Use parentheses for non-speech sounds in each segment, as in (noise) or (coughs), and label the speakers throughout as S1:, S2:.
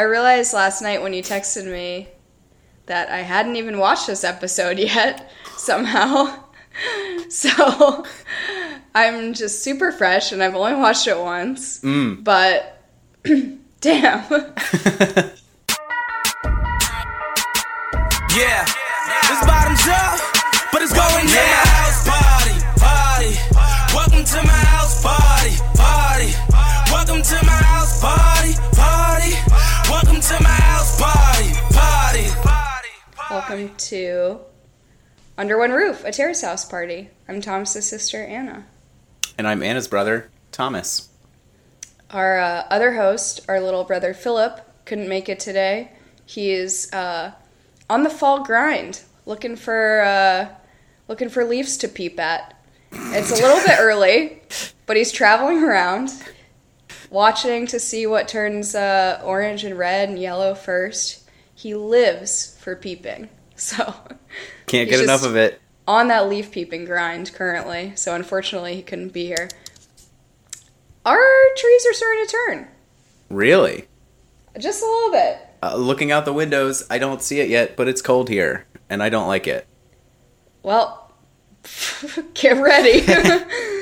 S1: I realized last night when you texted me that I hadn't even watched this episode (laughs) yet, somehow. (laughs) So I'm just super fresh and I've only watched it once.
S2: Mm.
S1: But (clears throat) damn. (laughs)
S3: Yeah, this bottoms up, but it's going down. Welcome to my house party, party. Welcome to
S1: Under One Roof, a terrace house party. I'm Thomas's sister, Anna.
S2: And I'm Anna's brother, Thomas.
S1: Our uh, other host, our little brother Philip, couldn't make it today. He is uh, on the fall grind, looking for uh, looking for leaves to peep at. It's a little bit early, but he's traveling around, watching to see what turns uh, orange and red and yellow first. He lives for peeping, (laughs) so
S2: Can't get enough of it.
S1: on that leaf peeping grind currently. So unfortunately, he couldn't be here. Our trees are starting to turn.
S2: Really?
S1: Just a little bit.
S2: Uh, looking out the windows, I don't see it yet, but it's cold here, and I don't like it.
S1: Well, (laughs) get ready. (laughs)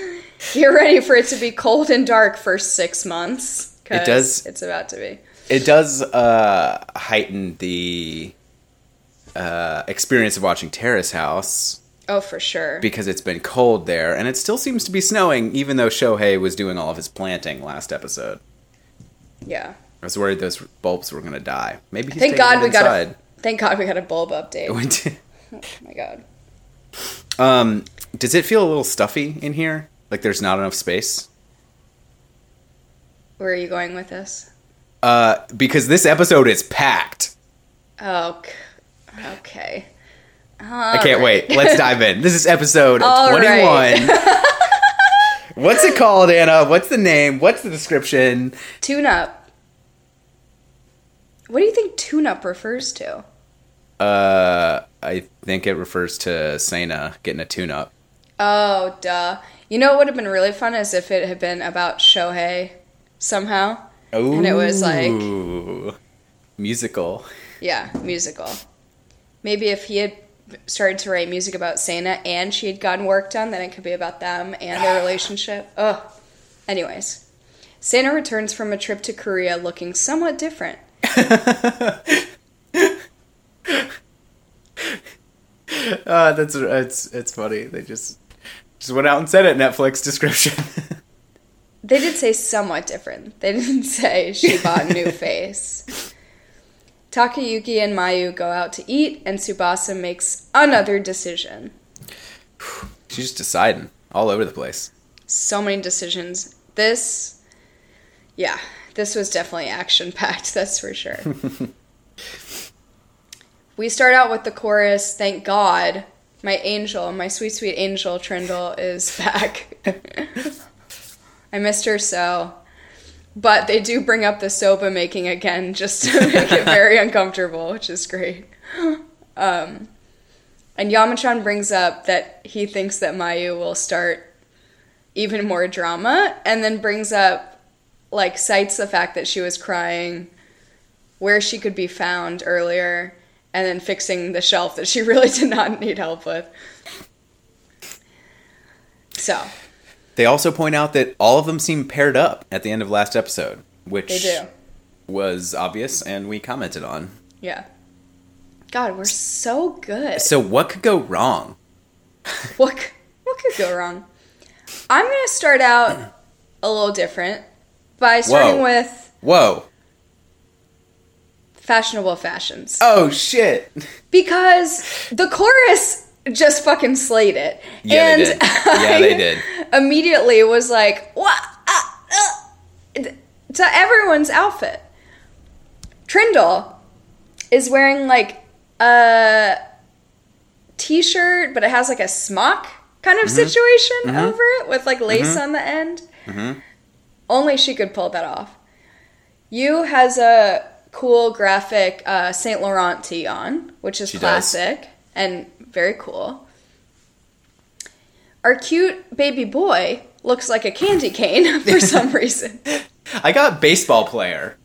S1: get ready for it to be cold and dark for six months.
S2: It does-
S1: It's about to be.
S2: It does uh, heighten the uh, experience of watching Terrace House
S1: Oh, for sure.
S2: because it's been cold there, and it still seems to be snowing, even though Shohei was doing all of his planting last episode.
S1: yeah.
S2: I was worried those bulbs were going to die. Maybe he's
S1: Thank God we got a. Thank God we got a bulb update. (laughs) Oh my God.
S2: um, does it feel a little stuffy in here? Like there's not enough space?
S1: Where are you going with this?
S2: Uh, because this episode is packed.
S1: Oh, okay.
S2: I can't wait. Let's dive in. This is episode
S1: All
S2: 21.
S1: right. (laughs)
S2: What's it called, Anna? What's the name? What's the description?
S1: Tune up. What do you think tune up refers to?
S2: Uh, I think it refers to Seina getting a tune up.
S1: Oh, duh. You know what would have been really fun is if it had been about Shohei somehow.
S2: Oh,
S1: And it was like-
S2: musical.
S1: Yeah, musical. Maybe if he had started to write music about Sana and she had gotten work done, then it could be about them and their relationship. (sighs) Ugh. Anyways, Sana returns from a trip to Korea looking somewhat different.
S2: Uh, (laughs) that's it's it's funny. They just just went out and said it. Netflix description. (laughs)
S1: They did say somewhat different. They didn't (laughs) say she bought a new (laughs) face. Takayuki and Mayu go out to eat, and Tsubasa makes another decision. (sighs)
S2: She's just deciding all over the place.
S1: So many decisions. This, yeah, this was definitely action packed, that's for sure. we start out with the chorus Thank God, my angel, my sweet, sweet angel Triendl is (laughs) back. I missed her so. But they do bring up the soba making again just to make it very (laughs) uncomfortable, which is great. Um, and Yamachan brings up that he thinks that Mayu will start even more drama and then brings up, like, cites the fact that she was crying where she could be found earlier and then fixing the shelf that she (laughs) really did not need help with. So,
S2: They also point out that all of them seem paired up at the end of last episode, which
S1: they do.
S2: was obvious and we commented on.
S1: Yeah. God, we're so good.
S2: So what could go wrong? (laughs)
S1: What what could go wrong? I'm gonna start out a little different by starting
S2: Whoa.
S1: with
S2: Whoa.
S1: Fashionable fashions
S2: Oh shit.
S1: because the chorus just fucking slayed it.
S2: Yeah,
S1: and
S2: they did. (laughs) Yeah, they did.
S1: Immediately was like, what? Ah, ah," to everyone's outfit. Triendl is wearing like a t-shirt, but it has like a smock kind of situation over it with like lace on the end. Only she could pull that off. You has a cool graphic uh, Saint Laurent tee on, which is
S2: She does.
S1: classic and very cool. Our cute baby boy looks like a candy cane (laughs) for some (laughs) reason.
S2: I got baseball player.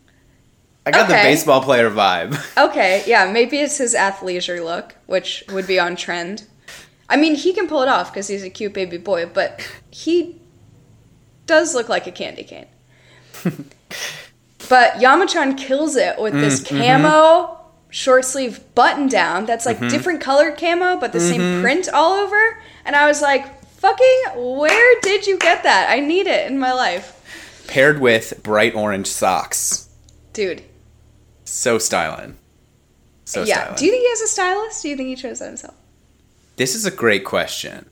S2: I got the baseball player vibe. (laughs)
S1: Okay, yeah, maybe it's his athleisure look, which would be on trend. I mean, he can pull it off because he's a cute baby boy, but he does look like a candy cane. But Yamachan kills it with this mm, mm-hmm. camo short sleeve button down that's like mm-hmm. different colored camo, but the same mm-hmm. print all over. And I was like, fucking, where did you get that? I need it in my life.
S2: Paired with bright orange socks.
S1: Dude,
S2: So styling. So
S1: yeah.
S2: styling.
S1: Do you think he has a stylist? Do you think he chose that himself?
S2: this is a great question.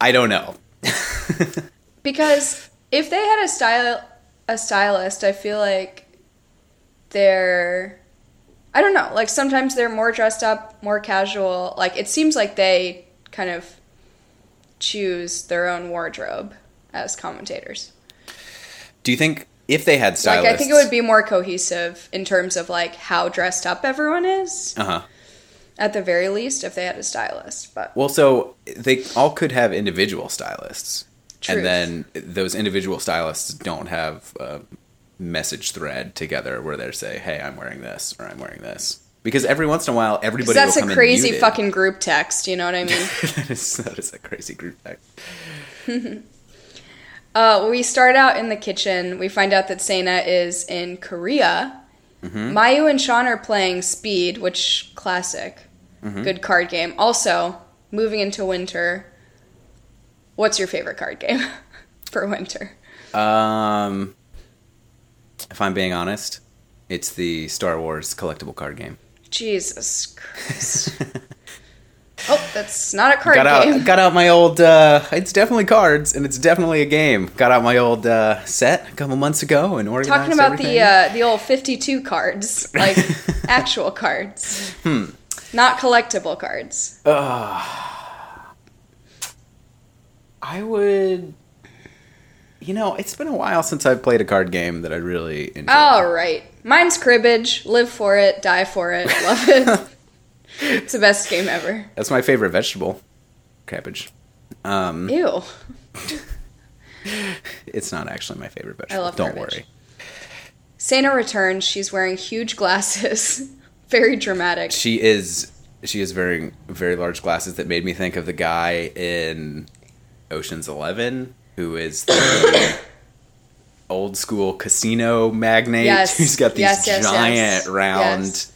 S2: I don't know. (laughs)
S1: Because if they had a style a stylist, I feel like they're I don't know, like sometimes they're more dressed up, more casual. Like it seems like they kind of choose their own wardrobe as commentators.
S2: Do you think if they had stylists?
S1: Like I think it would be more cohesive in terms of like how dressed up everyone is
S2: Uh huh.
S1: at the very least if they had a stylist. But
S2: Well, so they all could have individual stylists,
S1: Truth.
S2: and then those individual stylists don't have a message thread together where they say, "Hey, I'm wearing this" or "I'm wearing this," because every once in a while, everybody
S1: that's
S2: will
S1: a crazy fucking group text, you know what I (laughs) mean?
S2: that, is, that is a crazy group text. (laughs)
S1: Uh, we start out in the kitchen. We find out that Seina is in Korea. Mayu and Sean are playing Speed, which classic, good card game. Also, moving into winter. What's your favorite card game (laughs) for winter?
S2: Um, if I'm being honest, it's the Star Wars collectible card game.
S1: Jesus Christ! (laughs) oh, that's not a card
S2: got
S1: game.
S2: out, got out my old. Uh, it's definitely cards, and it's definitely a game. Got out my old uh, set a couple months ago and organized.
S1: Talking about
S2: everything.
S1: the uh, the old fifty-two cards, (laughs) like actual cards,
S2: Hmm.
S1: not collectible cards.
S2: I would. You know, it's been a while since I've played a card game that I really enjoyed.
S1: All right. Mine's cribbage. Live for it, die for it, love it. (laughs) it's the best game ever.
S2: That's my favorite vegetable, cabbage. Um,
S1: Ew. (laughs)
S2: it's not actually my favorite vegetable.
S1: love
S2: Don't
S1: garbage.
S2: worry.
S1: Sana returns. She's wearing huge glasses. (laughs) Very dramatic.
S2: She is. She is wearing very large glasses that made me think of the guy in Ocean's Eleven, who is the (coughs) old school casino magnate.
S1: Yes.
S2: Who's got these
S1: Yes, yes,
S2: giant round,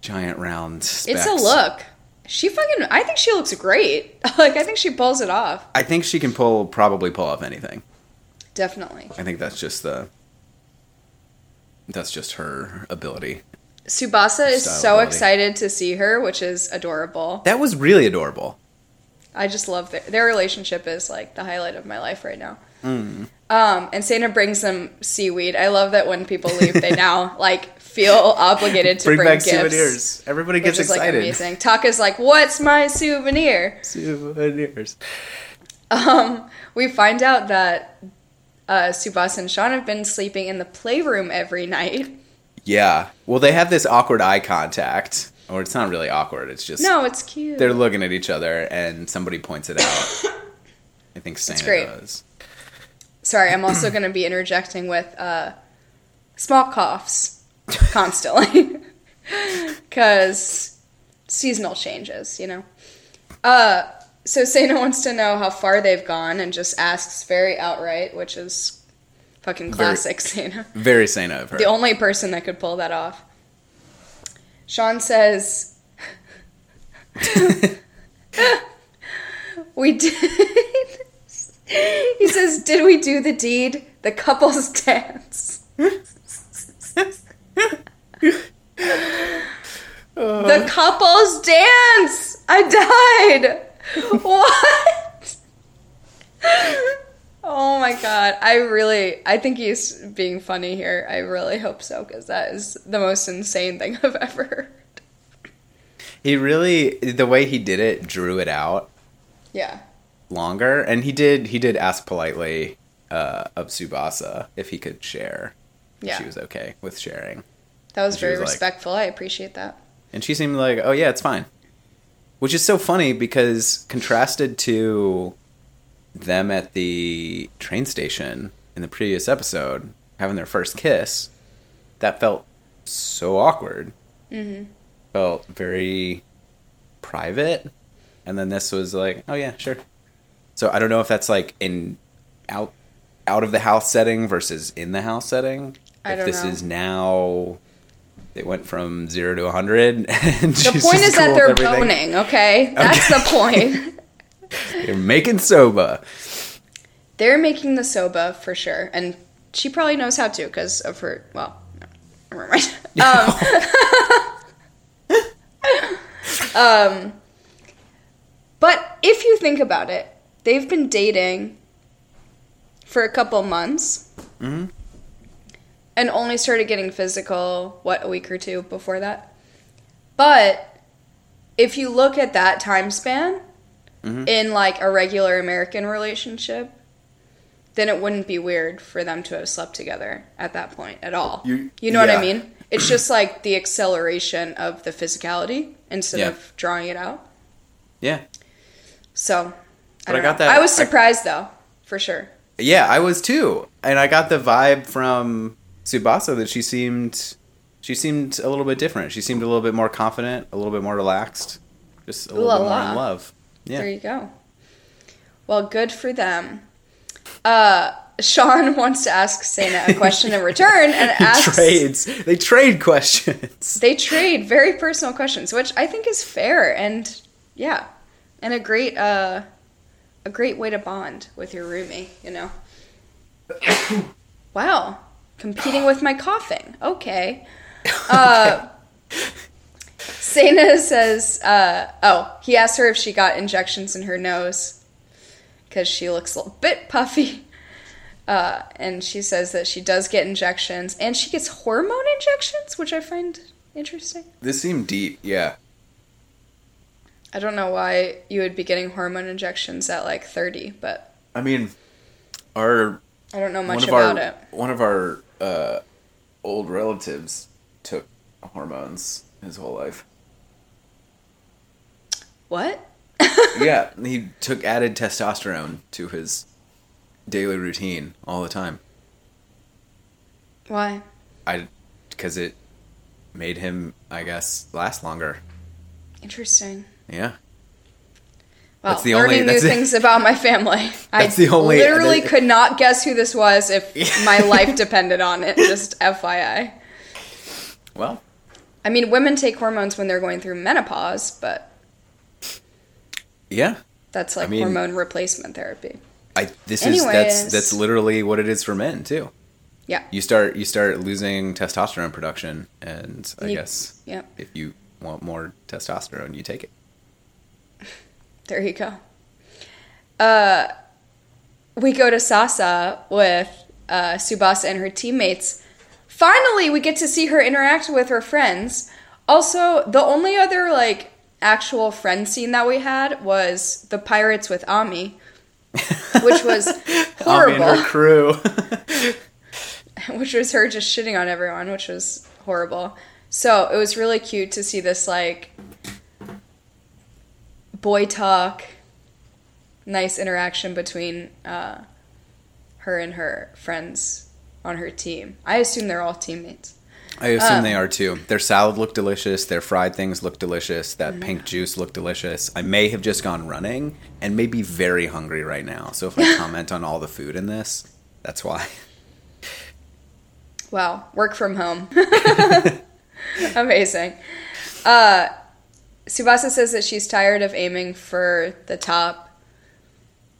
S2: giant round.
S1: It's a look. She fucking. I think she looks great. (laughs) like I think she pulls it off.
S2: I think she can pull probably pull off anything.
S1: Definitely.
S2: I think that's just the that's just her ability.
S1: Tsubasa is so
S2: ability.
S1: excited to see her, which is adorable.
S2: That was really adorable.
S1: I just love their their relationship is like the highlight of my life right now.
S2: Mm.
S1: Um, and Seina brings them seaweed. I love that when people leave, they now (laughs) like feel obligated to
S2: Bring,
S1: bring,
S2: back
S1: gifts,
S2: souvenirs. Everybody
S1: which
S2: gets
S1: is like
S2: excited.
S1: amazing. Taka's like, "What's my souvenir?"
S2: Souvenirs.
S1: Um, we find out that uh, Tsubasa and Sean have been sleeping in the playroom every night.
S2: Yeah. Well, they have this awkward eye contact, or it's not really awkward. It's just
S1: No, it's cute.
S2: they're looking at each other, and somebody points it out. I think Seina
S1: great.
S2: does.
S1: Sorry, I'm also going to be interjecting with uh, small coughs (laughs) constantly (laughs) because seasonal changes, you know. Uh, so Sana wants to know how far they've gone and just asks very outright, which is fucking
S2: Very-
S1: classic Sana.
S2: Very Seina of her.
S1: The only person that could pull that off. Sean says, "We did." he says, "Did we do the deed? The couple's dance." the couple's dance. I died. What? Oh my god. I really I think he's being funny here. I really hope so cuz that is the most insane thing (laughs) I've ever heard.
S2: he really the way he did it drew it out
S1: Yeah.
S2: longer, and he did he did ask politely uh, of Tsubasa if he could share.
S1: Yeah.
S2: She was okay with sharing.
S1: That was very
S2: was like-
S1: respectful. I appreciate that.
S2: And she seemed like, oh yeah, it's fine. Which is so funny because contrasted to them at the train station in the previous episode, having their first kiss, that felt so awkward. Mm-hmm. Felt very private, and then this was like, oh yeah, sure. So I don't know if that's like in out out of the house setting versus in the house setting.
S1: I
S2: if
S1: don't
S2: this
S1: know.
S2: is now they went from zero to hundred. (laughs) And
S1: The point is that they're boning, okay? That's the point. (laughs)
S2: They're making soba.
S1: They're making the soba for sure, and she probably knows how to because of her. Well, no, never mind. (laughs) Um, (laughs) um, but if you think about it, they've been dating for a couple months,
S2: Mhm.
S1: and only started getting physical what a week or two before that. But if you look at that time span
S2: Mhm.
S1: in like a regular American relationship, then it wouldn't be weird for them to have slept together at that point at all.
S2: You-
S1: You, know what. I mean? (clears throat) It's just like the acceleration of the physicality instead
S2: Yeah.
S1: of drawing it out.
S2: Yeah.
S1: So,
S2: But I got
S1: know.
S2: that-
S1: I was
S2: I-
S1: surprised though, for sure.
S2: Yeah, I was too. And I got the vibe from Tsubasa that she seemed she seemed a little bit different. She seemed a little bit more confident, a little bit more relaxed, just a little
S1: la
S2: bit more in love. Yeah.
S1: There you go. Well, good for them. Uh, Sean (laughs) wants to ask Sana a question in return and (laughs) asks.
S2: Trades. They trade questions.
S1: They trade very personal questions, which I think is fair and yeah, and a great uh, a great way to bond with your roomie. You know. (coughs) wow, competing with my coughing. Okay. (laughs) Uh, Sana says, uh, oh, he asked her if she got injections in her nose because she looks a little bit puffy. Uh, and she says that she does get injections and she gets hormone injections, which I find interesting.
S2: This seemed deep. Yeah.
S1: I don't know why you would be getting hormone injections at like 30, but
S2: I mean, our
S1: I don't know much about
S2: our
S1: it.
S2: one of our uh, old relatives took hormones his whole life.
S1: What? (laughs)
S2: yeah, he took added testosterone to his daily routine all the time.
S1: Why?
S2: I because it made him, I guess, last longer.
S1: Interesting.
S2: Yeah.
S1: Well,
S2: That's the
S1: learning
S2: only-
S1: new things about my family. (laughs) I
S2: the only-
S1: literally could not guess who this was if (laughs) my life depended on it. Just FYI.
S2: Well,
S1: I mean, women take hormones when they're going through menopause, but
S2: yeah.
S1: that's like
S2: I mean-
S1: hormone replacement therapy.
S2: I this is that's that's literally what it is for men too.
S1: Yeah.
S2: You start you start losing testosterone production, and I
S1: You-
S2: guess
S1: Yeah.
S2: if you want more testosterone, you take it. (laughs)
S1: There you go. Uh, we go to Sasa with uh, Tsubasa and her teammates. Finally, we get to see her interact with her friends. Also, the only other like actual friend scene that we had was the pirates with Ami, which was (laughs)
S2: Ami and
S1: horrible.
S2: her (laughs) crew. (laughs)
S1: which was her just shitting on everyone, which was horrible. So it was really cute to see this like boy talk, nice interaction between uh, her and her friends on her team. I assume they're all teammates.
S2: I assume
S1: Um,
S2: they are too. Their salad looked delicious. Their fried things looked delicious.
S1: Mm-hmm.
S2: That pink juice looked delicious. I may have just gone running and may be very hungry right now. So if I (laughs) comment on all the food in this, that's why.
S1: Wow, work from home. (laughs) (laughs) Amazing. Uh, Tsubasa says that she's tired of aiming for the top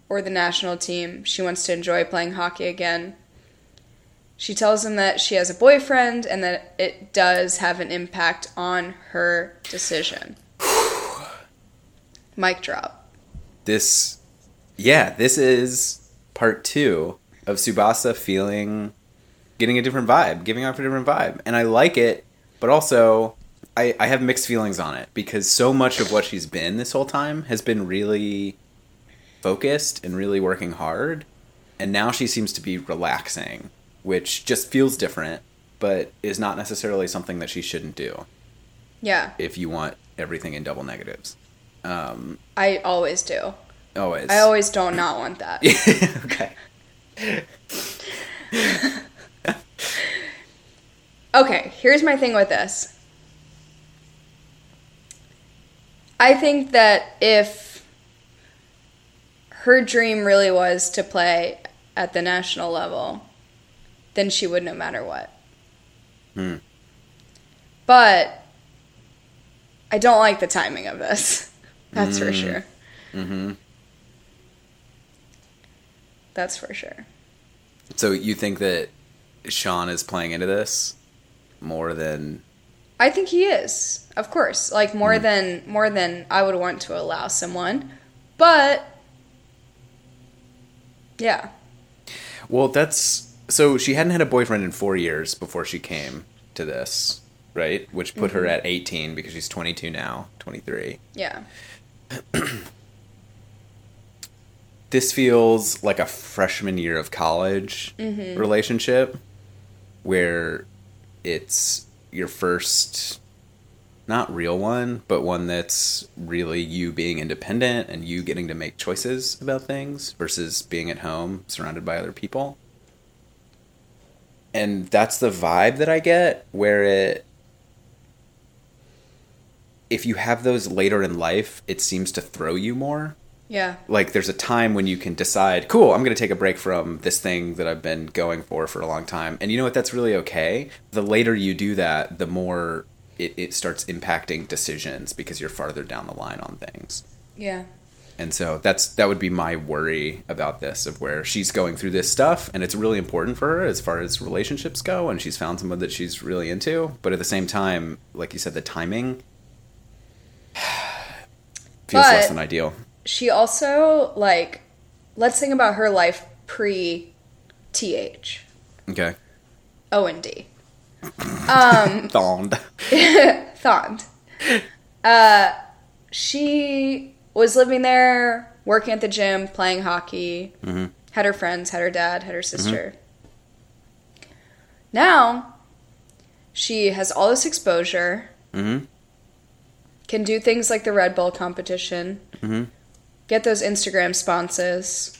S1: or the national team. She wants to enjoy playing hockey again. She tells him that she has a boyfriend and that it does have an impact on her decision. (sighs) Mic drop.
S2: This, yeah, this is part two of Tsubasa feeling, getting a different vibe, giving off a different vibe. And I like it, but also I, I have mixed feelings on it because so much of what she's been this whole time has been really focused and really working hard. And now she seems to be relaxing, which just feels different, but is not necessarily something that she shouldn't do
S1: Yeah,
S2: if you want everything in double negatives. Um,
S1: I always do.
S2: always.
S1: I always don't not want that. (laughs)
S2: okay. (laughs)
S1: Okay, here's my thing with this. I think that if her dream really was to play at the national level, then she would no matter what.
S2: Hmm.
S1: But I don't like the timing of this. (laughs) That's for sure.
S2: Mm.
S1: sure.
S2: hmm
S1: That's for sure.
S2: So you think that Sean is playing into this more than
S1: I think he is, of course, like more than more than I would want to allow someone. But yeah,
S2: Well, that's so she hadn't had a boyfriend in 4 years before she came to this, right? Which put her mm-hmm. at 18 because she's 22 now, 23.
S1: yeah, (clears throat)
S2: This feels like a freshman year of college mm-hmm. relationship where it's your first not real one, but one that's really you being independent and you getting to make choices about things versus being at home surrounded by other people. And that's the vibe that I get where it if you have those later in life, it seems to throw you more.
S1: Yeah,
S2: like there's a time when you can decide cool i'm going to take a break from this thing that i've been going for for a long time. And you know what? That's really okay. The later you do that the more it, it starts impacting decisions because you're farther down the line on things.
S1: Yeah,
S2: and so that's that would be my worry about this of where she's going through this stuff and it's really important for her as far as relationships go and she's found someone that she's really into. But at the same time like you said the timing (sighs) feels less than ideal.
S1: she also like let's think about her life pre th
S2: okay.
S1: O and d. (laughs) Um
S2: thoned (laughs)
S1: thond uh she was living there working at the gym playing hockey.
S2: Mhm.
S1: had her friends had her dad had her sister. Now she has all this exposure
S2: mm-hmm.
S1: can do things like the red bull competition
S2: Mhm.
S1: get those instagram sponsors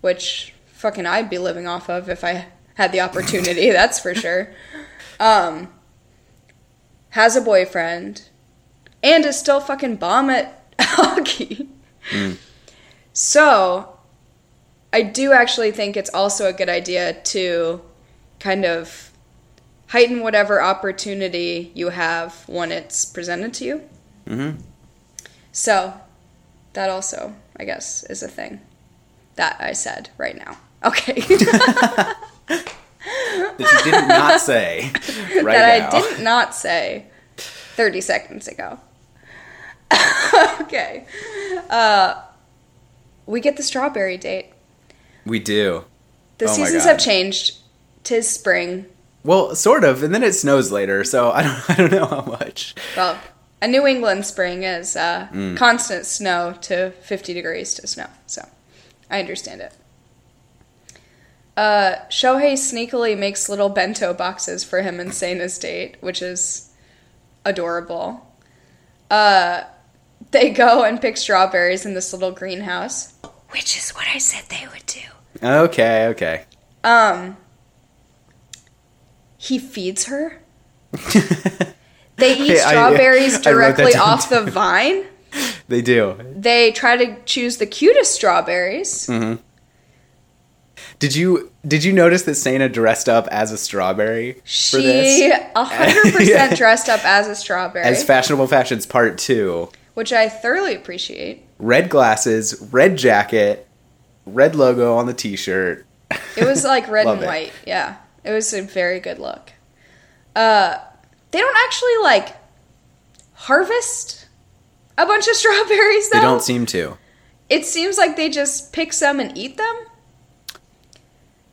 S1: which fucking i'd be living off of if i had the opportunity (laughs) that's for sure. Um has a boyfriend and is still fucking bomb at hockey so i do actually think it's also a good idea to kind of heighten whatever opportunity you have when it's presented to you
S2: Mm-hmm.
S1: so that also, I guess, is a thing that I said right now. Okay. (laughs)
S2: That you did not say (laughs) right
S1: that
S2: now.
S1: I did not say 30 seconds ago. (laughs) okay. Uh, we get the strawberry date.
S2: We do.
S1: The
S2: Oh
S1: seasons have changed. Tis spring.
S2: Well, sort of, and then it snows later, so I don't (laughs) I don't know how much.
S1: Well, a New England spring is uh,
S2: Mm.
S1: constant snow to 50 degrees to snow. So I understand it. Uh, Shohei sneakily makes little bento boxes for him and Seina's date, which is adorable. Uh, they go and pick strawberries in this little greenhouse, which is what I said they would do.
S2: Okay, okay.
S1: Um, he feeds her. They (laughs) eat
S2: Hey, I-
S1: strawberries
S2: I
S1: directly
S2: down (laughs)
S1: off
S2: too.
S1: the vine.
S2: they do.
S1: They try to choose the cutest strawberries.
S2: Mm. Did you did you notice that Sana dressed up as a strawberry
S1: She hundred (laughs)
S2: Yeah.
S1: percent dressed up as a strawberry,
S2: As fashionable fashions part two.
S1: Which I thoroughly appreciate.
S2: Red glasses, red jacket, red logo on the t-shirt.
S1: It was like (laughs) red and
S2: it.
S1: white. Yeah, it was a very good look. Uh, they don't actually like harvest a bunch of (laughs) strawberries though.
S2: They don't seem to.
S1: it seems like they just pick some and eat them,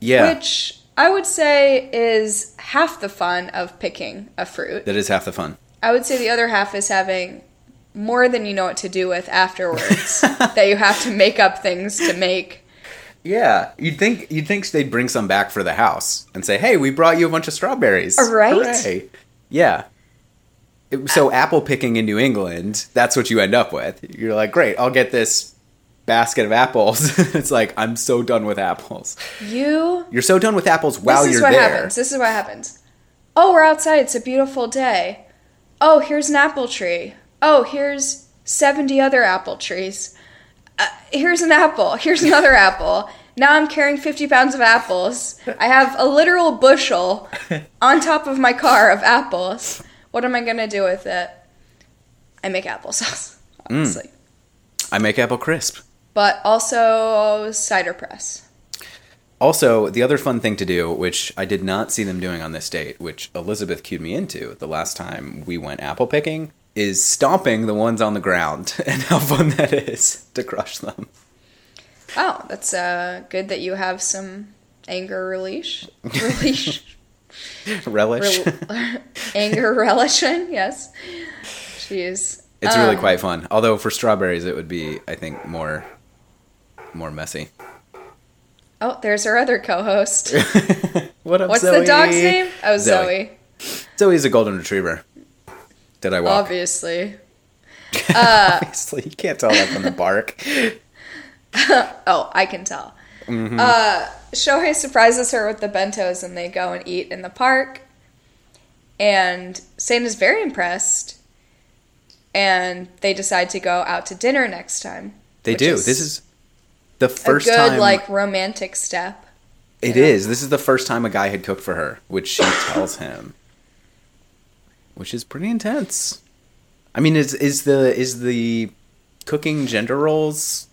S2: Yeah.
S1: which I would say is half the fun of picking a fruit.
S2: that is half the fun.
S1: I would say the other half is having more than you know what to do with afterwards. (laughs) that you have to make up things to make.
S2: Yeah, you'd think you'd think they'd bring some back for the house and say, "Hey, we brought you a bunch of strawberries."
S1: Uh, right?
S2: Hooray. Yeah. It- So apple picking in New England, that's what you end up with. You're like, "Great, I'll get this basket of apples." (laughs) it's like, "I'm so done with apples."
S1: You.
S2: You're so done with apples while
S1: this is
S2: you're
S1: what
S2: there.
S1: happens. This is what happens. Oh, we're outside. It's a beautiful day. Oh, here's an apple tree. Oh, here's 70 other apple trees. Uh, here's an apple. Here's another (laughs) apple. Now I'm carrying 50 pounds of apples. I have a literal bushel (laughs) on top of my car of apples. What am I going to do with it? I make applesauce, honestly.
S2: I make apple crisp.
S1: But also cider press.
S2: Also, the other fun thing to do, which I did not see them doing on this date, which Elizabeth cued me into the last time we went apple picking, is stomping the ones on the ground (laughs) and how fun that is to crush them.
S1: Oh, that's uh, good that you have some anger release. Release. (laughs)
S2: Relish.
S1: Rel- (laughs) anger relishing, yes. Jeez.
S2: It's really
S1: Um,
S2: quite fun. Although for strawberries, it would be, I think, more more messy.
S1: Oh, there's our other co-host.
S2: what up,
S1: What's
S2: Zoe?
S1: the dog's name? Oh, Zoe.
S2: Zoe's a golden retriever. Did I walk?
S1: Obviously. (laughs)
S2: Obviously, you can't tell that from the bark. (laughs)
S1: Oh, I can tell. Uh, Shohei surprises her with the bentos, and they go and eat in the park. And Sana's very impressed, and they decide to go out to dinner next time.
S2: They do.
S1: is
S2: This is the
S1: a
S2: first
S1: good
S2: time.
S1: like romantic step.
S2: It
S1: know?
S2: is. This is the first time a guy had cooked for her, which she tells him, which is pretty intense. I mean, is is the is the cooking gender roles?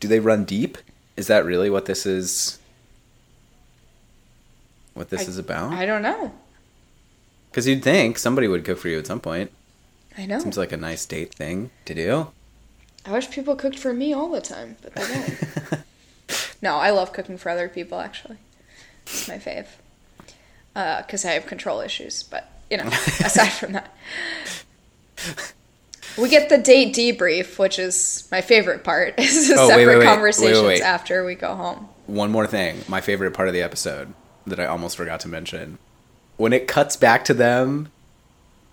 S2: Do they run deep? Is that really what this is? What this
S1: I-
S2: is about?
S1: I don't know.
S2: Because you'd think somebody would cook for you at some point.
S1: I know.
S2: Seems like a nice date thing to do.
S1: I wish people cooked for me all the time, but they don't. (laughs) no, I love cooking for other people. Actually, it's my fave. Uh, because I have control issues, but you know, (laughs) aside from that, we get the date debrief, which is my favorite part. (laughs) Is a
S2: Oh,
S1: separate
S2: wait, wait.
S1: Conversations
S2: wait.
S1: after we go home.
S2: One more thing, my favorite part of the episode that I almost forgot to mention. When it cuts back to them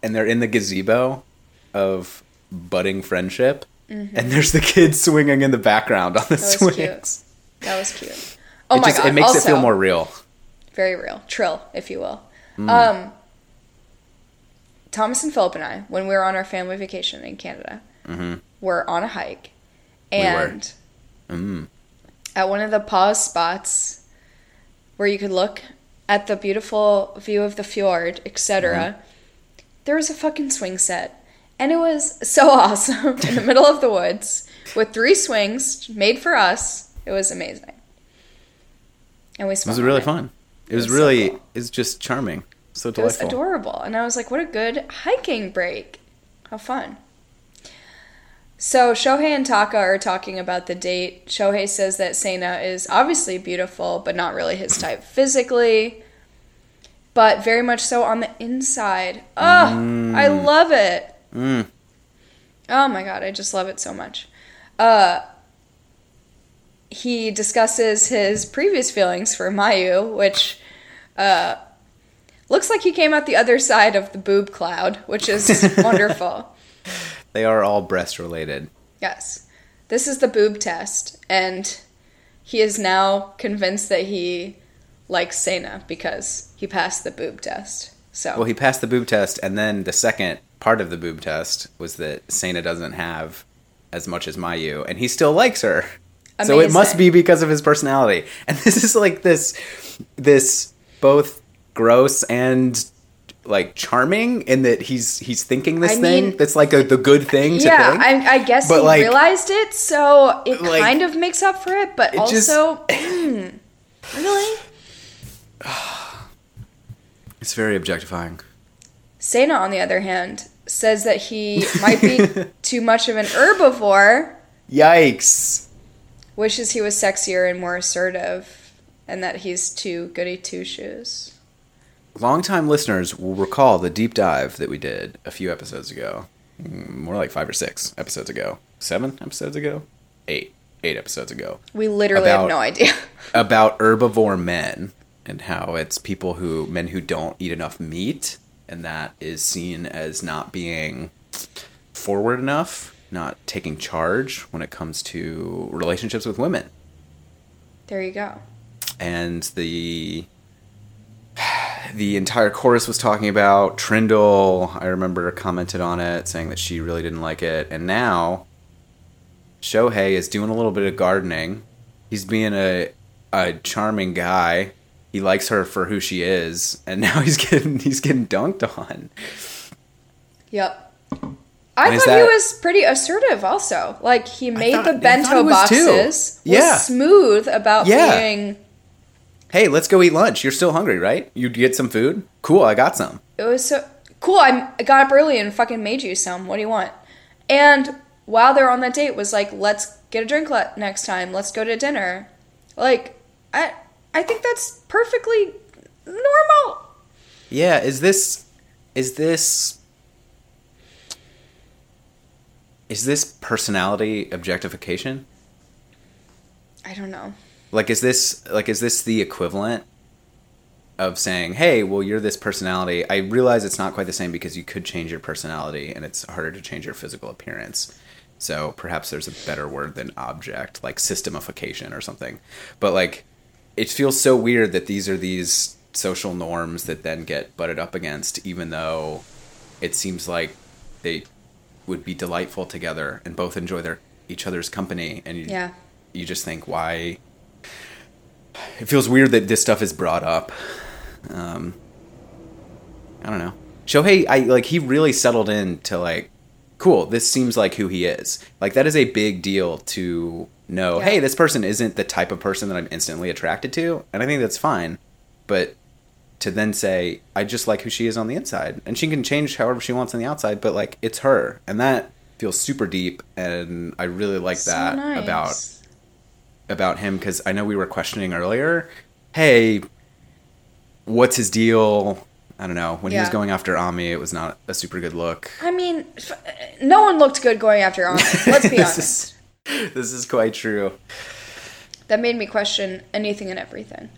S2: and they're in the gazebo of budding friendship, and there's the kids swinging in the background on the
S1: Mm-hmm. That was
S2: swings.
S1: cute. That was cute. Oh
S2: it
S1: my
S2: just
S1: god!
S2: it makes it feel more real.
S1: very real, trill, if you will.
S2: Mm.
S1: Um, Thomas and Philip and I, when we were on our family vacation in Canada, were on a hike,
S2: Mm-hmm. We
S1: and
S2: Mm.
S1: at one of the pause spots where you could look at the beautiful view of the fjord, etc.,
S2: Mm-hmm.
S1: there was a fucking swing set. And it was so (laughs) awesome in the middle of the woods with three swings made for us. It was amazing. And we
S2: It was really
S1: it.
S2: fun. It was,
S1: was so
S2: really
S1: cool.
S2: it's just charming. So
S1: It was adorable. And I was like, what a good hiking break. How fun. So Shohei and Taka are talking about the date. Shohei says that Seina is obviously beautiful, but not really his type physically, but very much so on the inside. Oh, I love it.
S2: Mm.
S1: Oh my god, I just love it so much. Uh, he discusses his previous feelings for Mayu, which uh, looks like he came out the other side of the boob cloud, which is (laughs) wonderful.
S2: They are all breast related.
S1: Yes. This is the boob test, and he is now convinced that he likes Seina because he passed the boob test. So
S2: Well, he passed the boob test, and then the second part of the boob test was that Seina doesn't have as much as Mayu, and he still likes her. Amazing. So it must be because of his personality. And (laughs) this is like this, this both gross and like charming in that he's he's thinking this
S1: I
S2: thing
S1: mean-
S2: that's like a, the good thing to
S1: yeah,
S2: think.
S1: I, I guess
S2: But,
S1: he
S2: like-
S1: realized it, so it
S2: Like,
S1: kind of makes up for it. But
S2: it just-
S1: also, mm, (sighs) (clears throat) really, (sighs)
S2: it's very objectifying.
S1: Seina, on the other hand, says that he might be (laughs) too much of an herbivore,
S2: Yikes!
S1: wishes he was sexier and more assertive, and that he's too goody two shoes.
S2: Longtime listeners will recall the deep dive that we did a few episodes ago. Mm, More like five or six episodes ago. Seven episodes ago? Eight. Eight episodes ago.
S1: We literally have no idea. (laughs)
S2: About herbivore men and how it's people who, men who don't eat enough meat, and that is seen as not being forward enough, not taking charge when it comes to relationships with women.
S1: there you go.
S2: and the the entire chorus was talking about. Triendl, I remember, commented on it, saying that she really didn't like it. And now, Shohei is doing a little bit of gardening. He's being a a charming guy. He likes her for who she is, and (laughs) now he's getting he's getting dunked on.
S1: Yep. I
S2: And is
S1: thought he was pretty assertive also. Like he made
S2: thought-
S1: the bento
S2: he too.
S1: boxes. Was
S2: Yeah.
S1: smooth about
S2: Yeah.
S1: being
S2: Hey, let's go eat lunch. You're still hungry, right? You'd get some food? Cool, I got some.
S1: it was so cool. I got up early and fucking made you some. What do you want? And while they're on that date, was like, let's get a drink le- next time. Let's go to dinner. Like, I I think that's perfectly normal.
S2: Yeah, is this is this is this personality objectification?
S1: I don't know.
S2: Like is this like is this the equivalent of saying, "Hey, well you're this personality." I realize it's not quite the same because you could change your personality and it's harder to change your physical appearance. So perhaps there's a better word than object, like systemification or something. But like it feels so weird that these are these social norms that then get butted up against even though it seems like they would be delightful together and both enjoy their each other's company and you,
S1: Yeah.
S2: you just think why it feels weird that this stuff is brought up. Um i don't know. Shohei i like he really settled in to like cool this seems like who he is. Like that is a big deal to know
S1: Yeah.
S2: hey this person isn't the type of person that i'm instantly attracted to and i think that's fine. But to then say i just like who she is on the inside. And she can change however she wants on the outside but like it's her. And that feels super deep and i really like
S1: So
S2: that
S1: nice.
S2: about about him because I know we were questioning earlier. Hey, what's his deal? I don't know. When he was going after Ami, it was not a super good look.
S1: I mean, f- no one looked good going after Anna. Let's be (laughs)
S2: this
S1: honest.
S2: is this is quite true.
S1: That made me question anything and everything.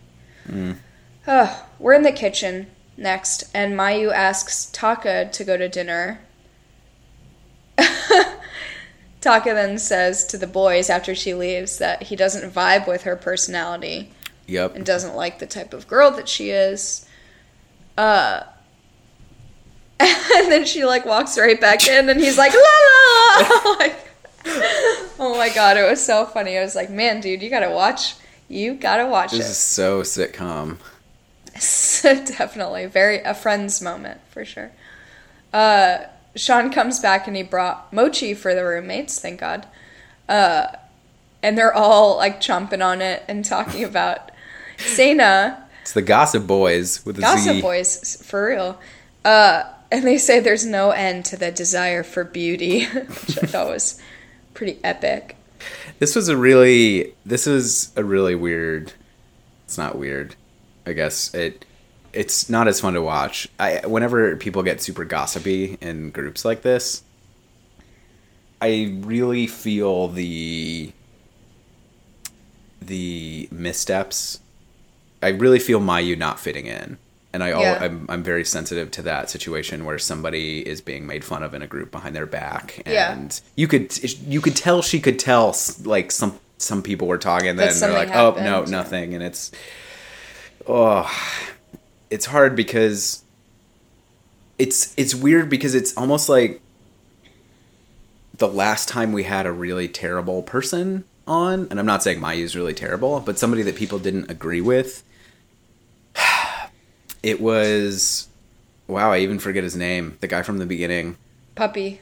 S2: Mm.
S1: Ugh, we're in the kitchen next, and Mayu asks Taka to go to dinner. (laughs) Taka then says to the boys after she leaves that he doesn't vibe with her personality
S2: Yep.
S1: and doesn't like the type of girl that she is. Uh, (laughs) and then she like walks right back in, and he's like, la la. (laughs) Like, (laughs) oh my god, it was so funny. I was like, man, dude, you gotta watch. You gotta watch it.
S2: This
S1: it.
S2: is so sitcom.
S1: Definitely, very a friend's moment for sure. Uh, Sean comes back and he brought mochi for the roommates. Thank God. Uh, and they're all like chomping on it and talking (laughs) about Seina.
S2: It's the Gossip Boys with Z.
S1: Gossip Boys, for real. Uh, and they say there's no end to the desire for beauty, (laughs) which I thought was pretty epic.
S2: This was a really this was a really weird. It's not weird, I guess it. It's not as fun to watch. I whenever people get super gossipy in groups like this, I really feel the the missteps. I really feel Mayu not fitting in, and I al-
S1: Yeah.
S2: I'm I'm very sensitive to that situation where somebody is being made fun of in a group behind their back, and
S1: Yeah.
S2: you could you could tell she could tell like some some people were talking, then they're like, oh no, nothing, and it's oh, it's hard because it's it's weird because it's almost like the last time we had a really terrible person on, and I'm not saying Mayu is really terrible, but somebody that people didn't agree with. (sighs) It was wow, I even forget his name. The guy from the beginning,
S1: Puppy.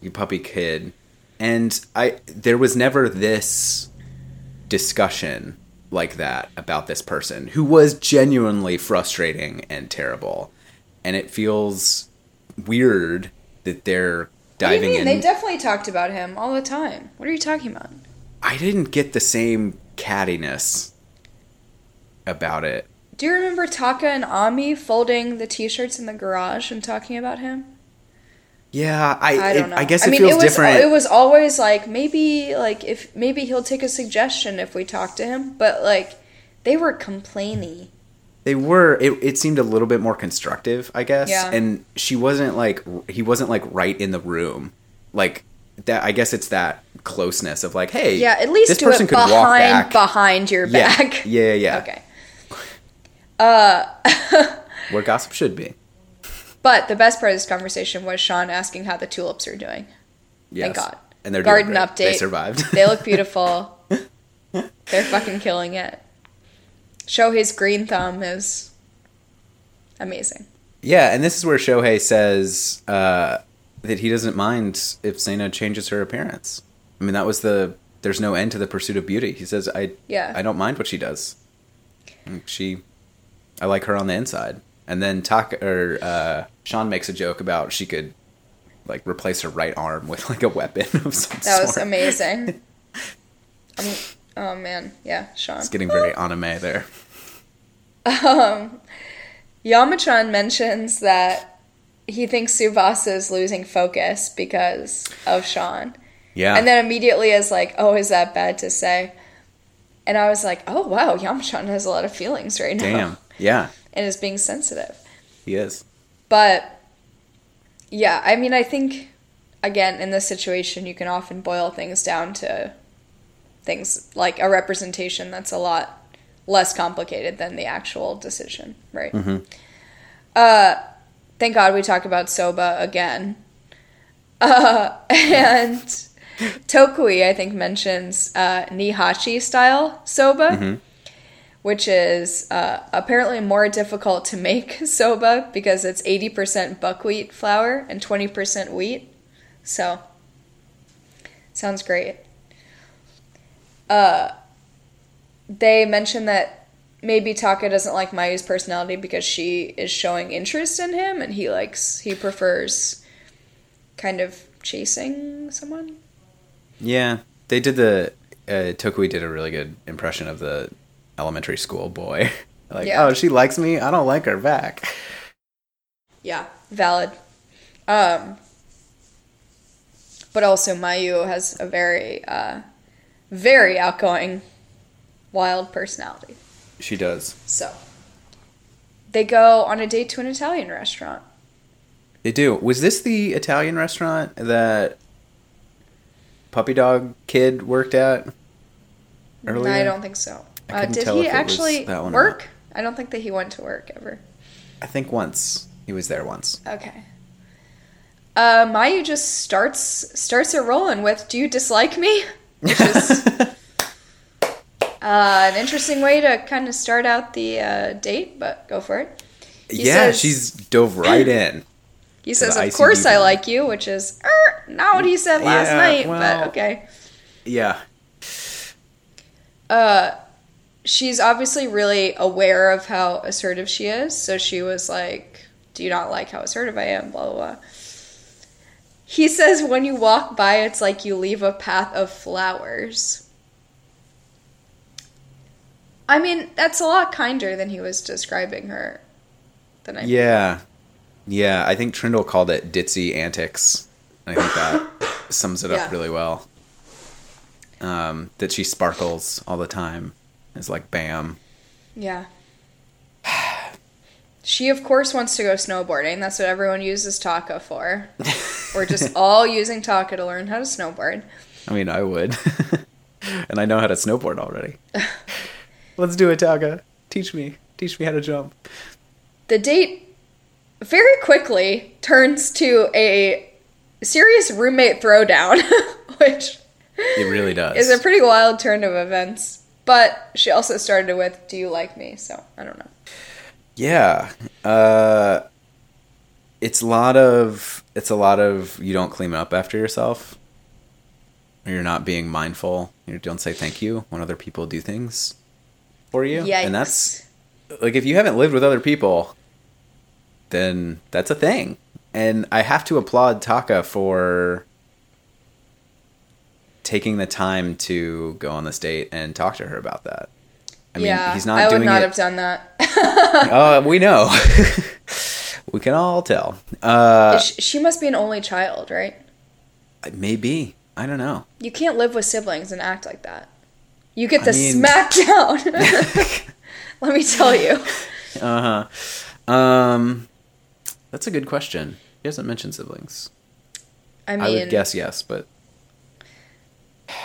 S2: you puppy kid. And I there was never this discussion like that about this person who was genuinely frustrating and terrible. And it feels weird that they're
S1: What do you
S2: diving
S1: mean?
S2: in.
S1: They definitely talked about him all the time. What are you talking about?
S2: I didn't get the same cattiness about it.
S1: Do you remember Taka and Ami folding the T-shirts in the garage and talking about him?
S2: Yeah, I
S1: I
S2: it-. I guess it
S1: mean,
S2: feels
S1: it was,
S2: different.
S1: It was always like maybe like if maybe he'll take a suggestion if we talk to him, but like they were complaining.
S2: They were. It, it seemed a little bit more constructive, I guess.
S1: Yeah.
S2: And she wasn't like he wasn't like right in the room, like that. I guess it's that closeness of like, hey,
S1: Yeah, at least
S2: this
S1: do
S2: person
S1: it
S2: could walk
S1: behind
S2: back.
S1: behind your
S2: Yeah.
S1: back.
S2: Yeah, yeah, yeah. (laughs)
S1: Okay. Uh, (laughs)
S2: where gossip should be.
S1: But the best part of this conversation was Sean asking how the tulips are doing.
S2: Yes.
S1: God.
S2: And they're
S1: Garden
S2: doing great. They survived.
S1: They look (laughs) beautiful. They're fucking killing it. Shohei's green thumb is amazing.
S2: yeah, and this is where Shohei says uh, that he doesn't mind if Seina changes her appearance. I mean, that was the. There's no end to the pursuit of beauty. He says, "I
S1: Yeah.
S2: I don't mind what she does. She, I like her on the inside." And then Taka or uh, Sean makes a joke about she could like replace her right arm with like a weapon (laughs) of some
S1: That
S2: sort.
S1: was amazing. (laughs) Um, oh man, yeah, Sean.
S2: It's getting very anime there.
S1: Yamachan mentions that he thinks Tsubasa is losing focus because of Sean.
S2: Yeah.
S1: And then immediately is like, oh, is that bad to say? And I was like, oh, wow, Yamachan has a lot of feelings right now.
S2: Damn. Yeah,
S1: And is being sensitive.
S2: he is.
S1: But yeah, I mean, I think, again, in this situation, you can often boil things down to things like a representation that's a lot less complicated than the actual decision, right? Uh, thank God we talk about soba again. Uh, (laughs) and (laughs) Tokui, I think, mentions uh, Nihachi style soba, which is uh, apparently more difficult to make (laughs) soba because it's 80% buckwheat flour and 20% wheat. So, sounds great. Uh, they mention that maybe Taka doesn't like Mayu's personality because she is showing interest in him and he likes, he prefers kind of chasing someone.
S2: Yeah, they did the. Uh, Tokui did a really good impression of the elementary school boy. (laughs) like,
S1: Yeah.
S2: oh, she likes me. I don't like her back.
S1: Yeah, valid. Um, but also Mayu has a very, uh, very outgoing, wild personality.
S2: She does.
S1: So they go on a date to an Italian restaurant.
S2: They do. Was this the Italian restaurant that Puppy Dog Kid worked at? Earlier?
S1: I don't think so. Uh, did he actually work? I don't think that he went to work ever.
S2: I think once he was there once.
S1: Okay. Uh, Mayu just starts starts it rolling with "Do you dislike me?" (laughs) Which is uh, an interesting way to kind of start out the uh, date, but go for it. He
S2: yeah,
S1: says-
S2: she's dove right (clears throat) in.
S1: He says, "Of
S2: ICD
S1: course I like you," which is er, not what he said last
S2: Yeah,
S1: night,
S2: well-
S1: but okay.
S2: Yeah.
S1: Uh, she's obviously really aware of how assertive she is, so she was like, "Do you not like how assertive I am?" Blah blah blah. He says, "When you walk by, it's like you leave a path of flowers." I mean, that's a lot kinder than he was describing her. The night
S2: Yeah. Yeah, I think Triendl called it ditzy antics. I think that sums it
S1: Yeah.
S2: up really well. Um, that she sparkles all the time. It's like bam.
S1: Yeah. She, of course, wants to go snowboarding. That's what everyone uses Taka for. (laughs) We're just all using Taka to learn how to snowboard.
S2: I mean, I would. (laughs) and I know how to snowboard already. (laughs) Let's do it, Taka. Teach me. Teach me how to jump.
S1: The date very quickly turns to a serious roommate throwdown, which
S2: It really does.
S1: is a pretty wild turn of events. But she also started with, Do you like me? So I don't know.
S2: Yeah. Uh it's a lot of it's a lot of you don't clean up after yourself. Or you're not being mindful. You don't say thank you when other people do things for you.
S1: Yikes.
S2: And that's like if you haven't lived with other people, then that's a thing. And I have to applaud Taka for taking the time to go on this date and talk to her about that. I mean,
S1: yeah,
S2: he's not
S1: I would not
S2: it
S1: have done that. (laughs)
S2: Oh, we know. (laughs) we can all tell. Uh,
S1: she must be an only child, right?
S2: maybe. I don't know.
S1: You can't live with siblings and act like that. You get the
S2: I mean-
S1: smack (laughs) down. Let me tell you.
S2: Uh huh. Um, that's a good question. He hasn't mentioned siblings.
S1: I mean,
S2: I would guess yes, but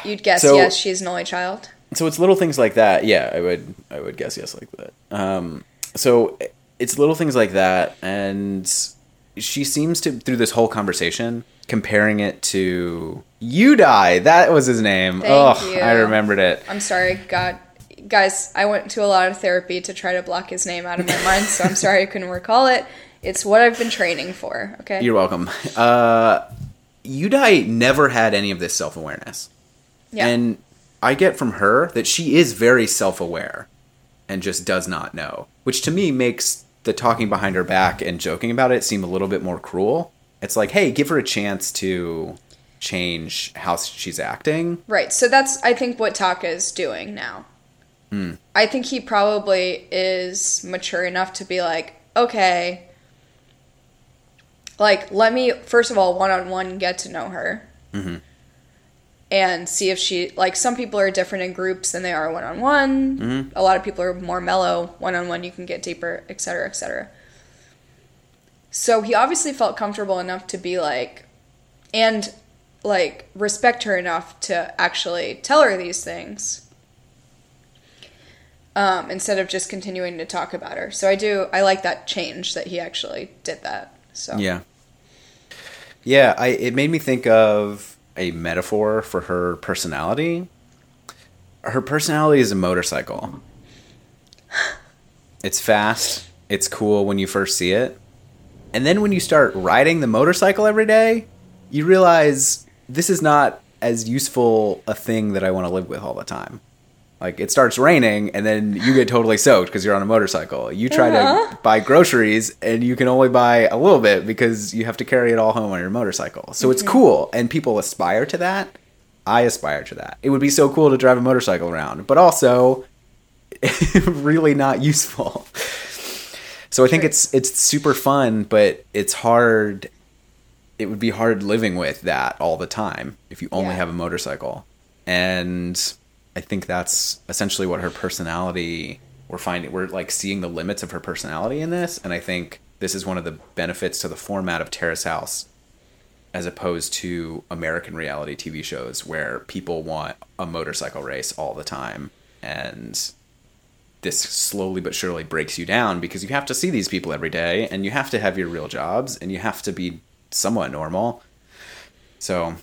S1: you'd guess
S2: So-
S1: yes, she's an only child.
S2: so it's little things like that. Yeah, I would. I would guess yes like that. Um, so it's little things like that and she seems to through this whole conversation comparing it to Yudai. That was his name.
S1: Thank
S2: oh,
S1: you.
S2: I remembered it.
S1: I'm sorry, God. Guys, I went to a lot of therapy to try to block his name out of my mind, so I'm sorry I couldn't recall it. It's what I've been training for, okay?
S2: You're welcome. Uh, never had any of this self awareness.
S1: Yeah.
S2: And I get from her that she is very self aware and just does not know, which to me makes the talking behind her back and joking about it seem a little bit more cruel. It's like, hey, give her a chance to change how she's acting.
S1: Right. So that's I think what Taka is doing now. Hmm. I think he probably is mature enough to be like, okay, like let me first of all one on one get to know her, mm-hmm. And see if she like some people are different in groups than they are one on one. A lot of people are more mellow one on one. You can get deeper, etc., cetera, etc. Cetera. So he obviously felt comfortable enough to be like, and like respect her enough to actually tell her these things um, instead of just continuing to talk about her. So I do I like that change that he actually did that. So
S2: Yeah. Yeah, I it made me think of a metaphor for her personality. Her personality is a motorcycle. It's fast, it's cool when you first see it. And then when you start riding the motorcycle every day, you realize this is not as useful a thing that I want to live with all the time. Like it starts raining and then you get totally soaked because you're on a motorcycle. You try to uh-huh. buy groceries and you can only buy a little bit because you have to carry it all home on your motorcycle. So it's cool and people aspire to that. I aspire to that. It would be so cool to drive a motorcycle around, but also (laughs) really not useful. So I think it's it's super fun, but it's hard it would be hard living with that all the time if you only
S1: Yeah.
S2: have a motorcycle. And I think that's essentially what her personality we're finding we're like seeing the limits of her personality in this and I think this is one of the benefits to the format of Terrace House as opposed to American reality TV shows where people want a motorcycle race all the time and this slowly but surely breaks you down because you have to see these people every day and you have to have your real jobs and you have to be somewhat normal. So,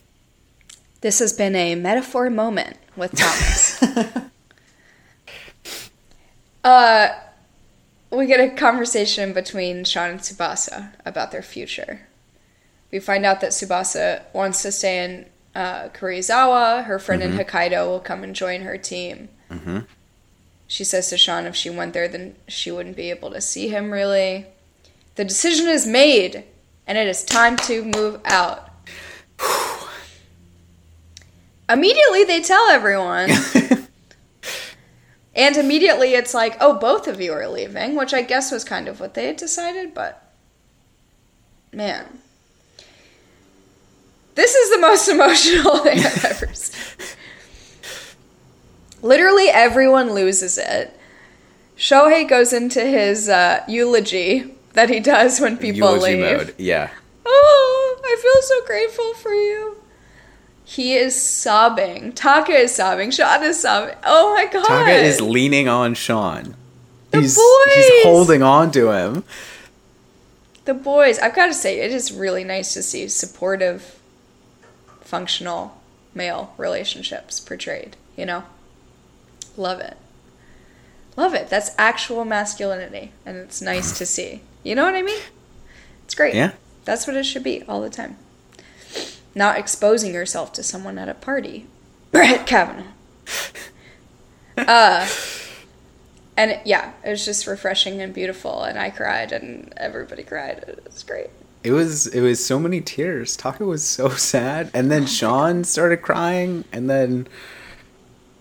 S1: This has been a metaphor moment with Thomas. (laughs) uh, we get a conversation between Sean and Tsubasa about their future. We find out that Tsubasa wants to stay in uh, Karuizawa. Her friend in Hokkaido will come and join her team. She says to Sean if she went there, then she wouldn't be able to see him really. The decision is made, and it is time to move out. (sighs) (sighs) (sighs) Immediately, they tell everyone. (laughs) and immediately, it's like, oh, both of you are leaving, which I guess was kind of what they had decided, but man. This is the most (laughs) emotional thing I've ever seen. Literally, everyone loses it. Shohei goes into his uh, eulogy that he does when people
S2: eulogy
S1: leave.
S2: mode. Yeah.
S1: Oh, I feel so grateful for you. He is sobbing. Taka is sobbing. Sean is sobbing. Oh my god.
S2: Taka is leaning on Sean.
S1: The
S2: he's,
S1: boys!
S2: he's holding on to him.
S1: the boys. I've got to say, it is really nice to see supportive, functional male relationships portrayed. You know, love it. Love it. That's actual masculinity, and it's nice to see. You know what I mean? It's great.
S2: Yeah.
S1: That's what it should be all the time. Not exposing yourself to someone at a party. Brett Kavanaugh. (laughs) uh, and it- yeah, it was just refreshing and beautiful, and I cried, and everybody cried. It was great.
S2: It was it was so many tears. Taka was so (laughs) sad, and then Sean started crying, and then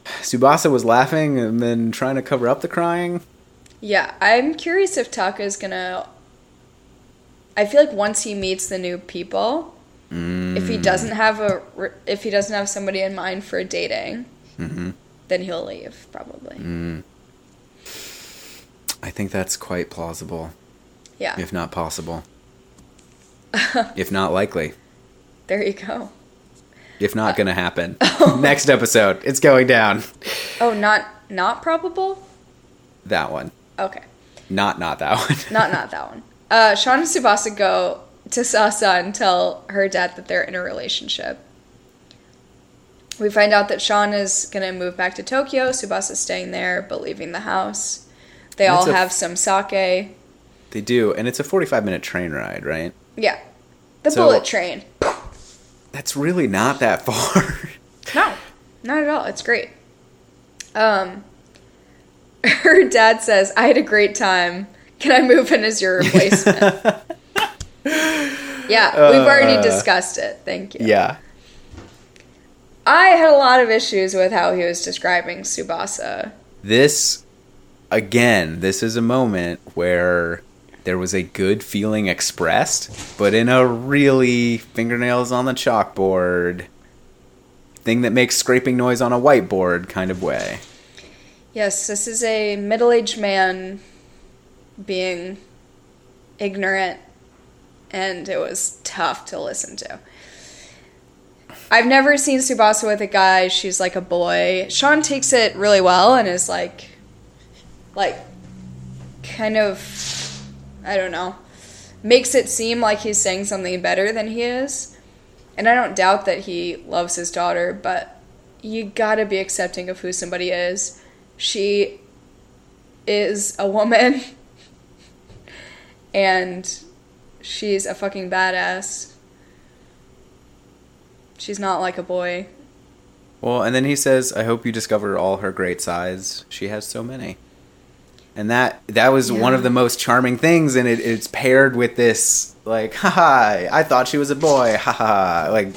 S2: Tsubasa was laughing, and then trying to cover up the crying.
S1: Yeah, I'm curious if Taka is gonna. I feel like once he meets the new people, if he doesn't have a, if he doesn't have somebody in mind for dating, mm-hmm. then he'll leave probably. Mm.
S2: I think that's quite plausible,
S1: Yeah,
S2: if not possible, (laughs) if not likely,
S1: there you go.
S2: if not uh, going to happen. (laughs) (laughs) Next episode, it's going down.
S1: Oh, not not probable.
S2: That one.
S1: Okay.
S2: Not not that one.
S1: Not not that one. Uh, Sean and Tsubasa go to Sasa and tell her dad that they're in a relationship. We find out that Sean is gonna move back to Tokyo. Tsubasa's staying there, but leaving the house. They
S2: And
S1: all
S2: a-
S1: have some sake.
S2: They do, and it's a 45 minute train ride, right?
S1: Yeah, the
S2: So-
S1: bullet train.
S2: That's really not that (laughs) far.
S1: No, not at all. It's great. Um, (laughs) her dad says, "I had a great time. Can I move in as your (laughs) replacement?" Yeah, we've already
S2: Uh,
S1: discussed it. Thank you.
S2: yeah.
S1: I had a lot of issues with how he was describing Tsubasa.
S2: This, again, this is a moment where there was a good feeling expressed, but in a really fingernails on the chalkboard thing that makes scraping noise on a whiteboard kind of way.
S1: Yes, this is a middle-aged man being ignorant, and it was tough to listen to. I've never seen Tsubasa with a guy. She's like a boy. Sean takes it really well and is like, like, kind of, I don't know, makes it seem like he's saying something better than he is. And I don't doubt that he loves his daughter, but you gotta be accepting of who somebody is. She is a woman, (laughs) and she's a fucking badass. She's not like a boy.
S2: Well, and then he says, "I hope you discover all her great sides. She has so many." And that that was one of the most charming things, and it, it's paired with this like, haha, I thought she was a boy, haha, like,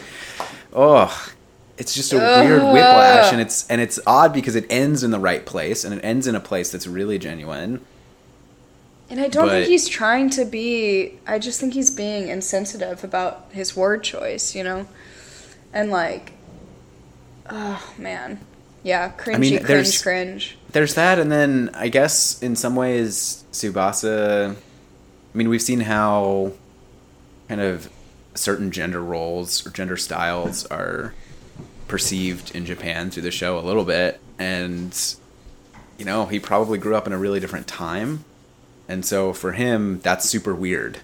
S2: oh, it's just a weird whiplash, and it's and it's odd because it ends in the right place, and it ends in a place that's really genuine.
S1: And I don't think he's trying to be. I just think he's being insensitive about his word choice, you know? And like, oh man. Yeah, cringy,
S2: mean,
S1: cringe, cringe.
S2: There's that, and then I guess in some ways, Tsubasa. I mean, we've seen how kind of certain gender roles or gender styles are perceived in Japan through the show a little bit, and you know, he probably grew up in a really different time, and so for him, that's super weird.